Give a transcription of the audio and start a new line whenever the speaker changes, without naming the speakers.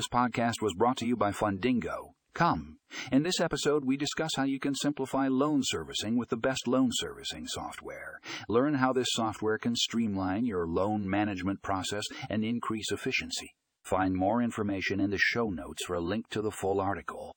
This podcast was brought to you by Fundingo. Come. In this episode, we discuss how you can simplify loan servicing with the best loan servicing software. Learn how this software can streamline your loan management process and increase efficiency. Find more information in the show notes for a link to the full article.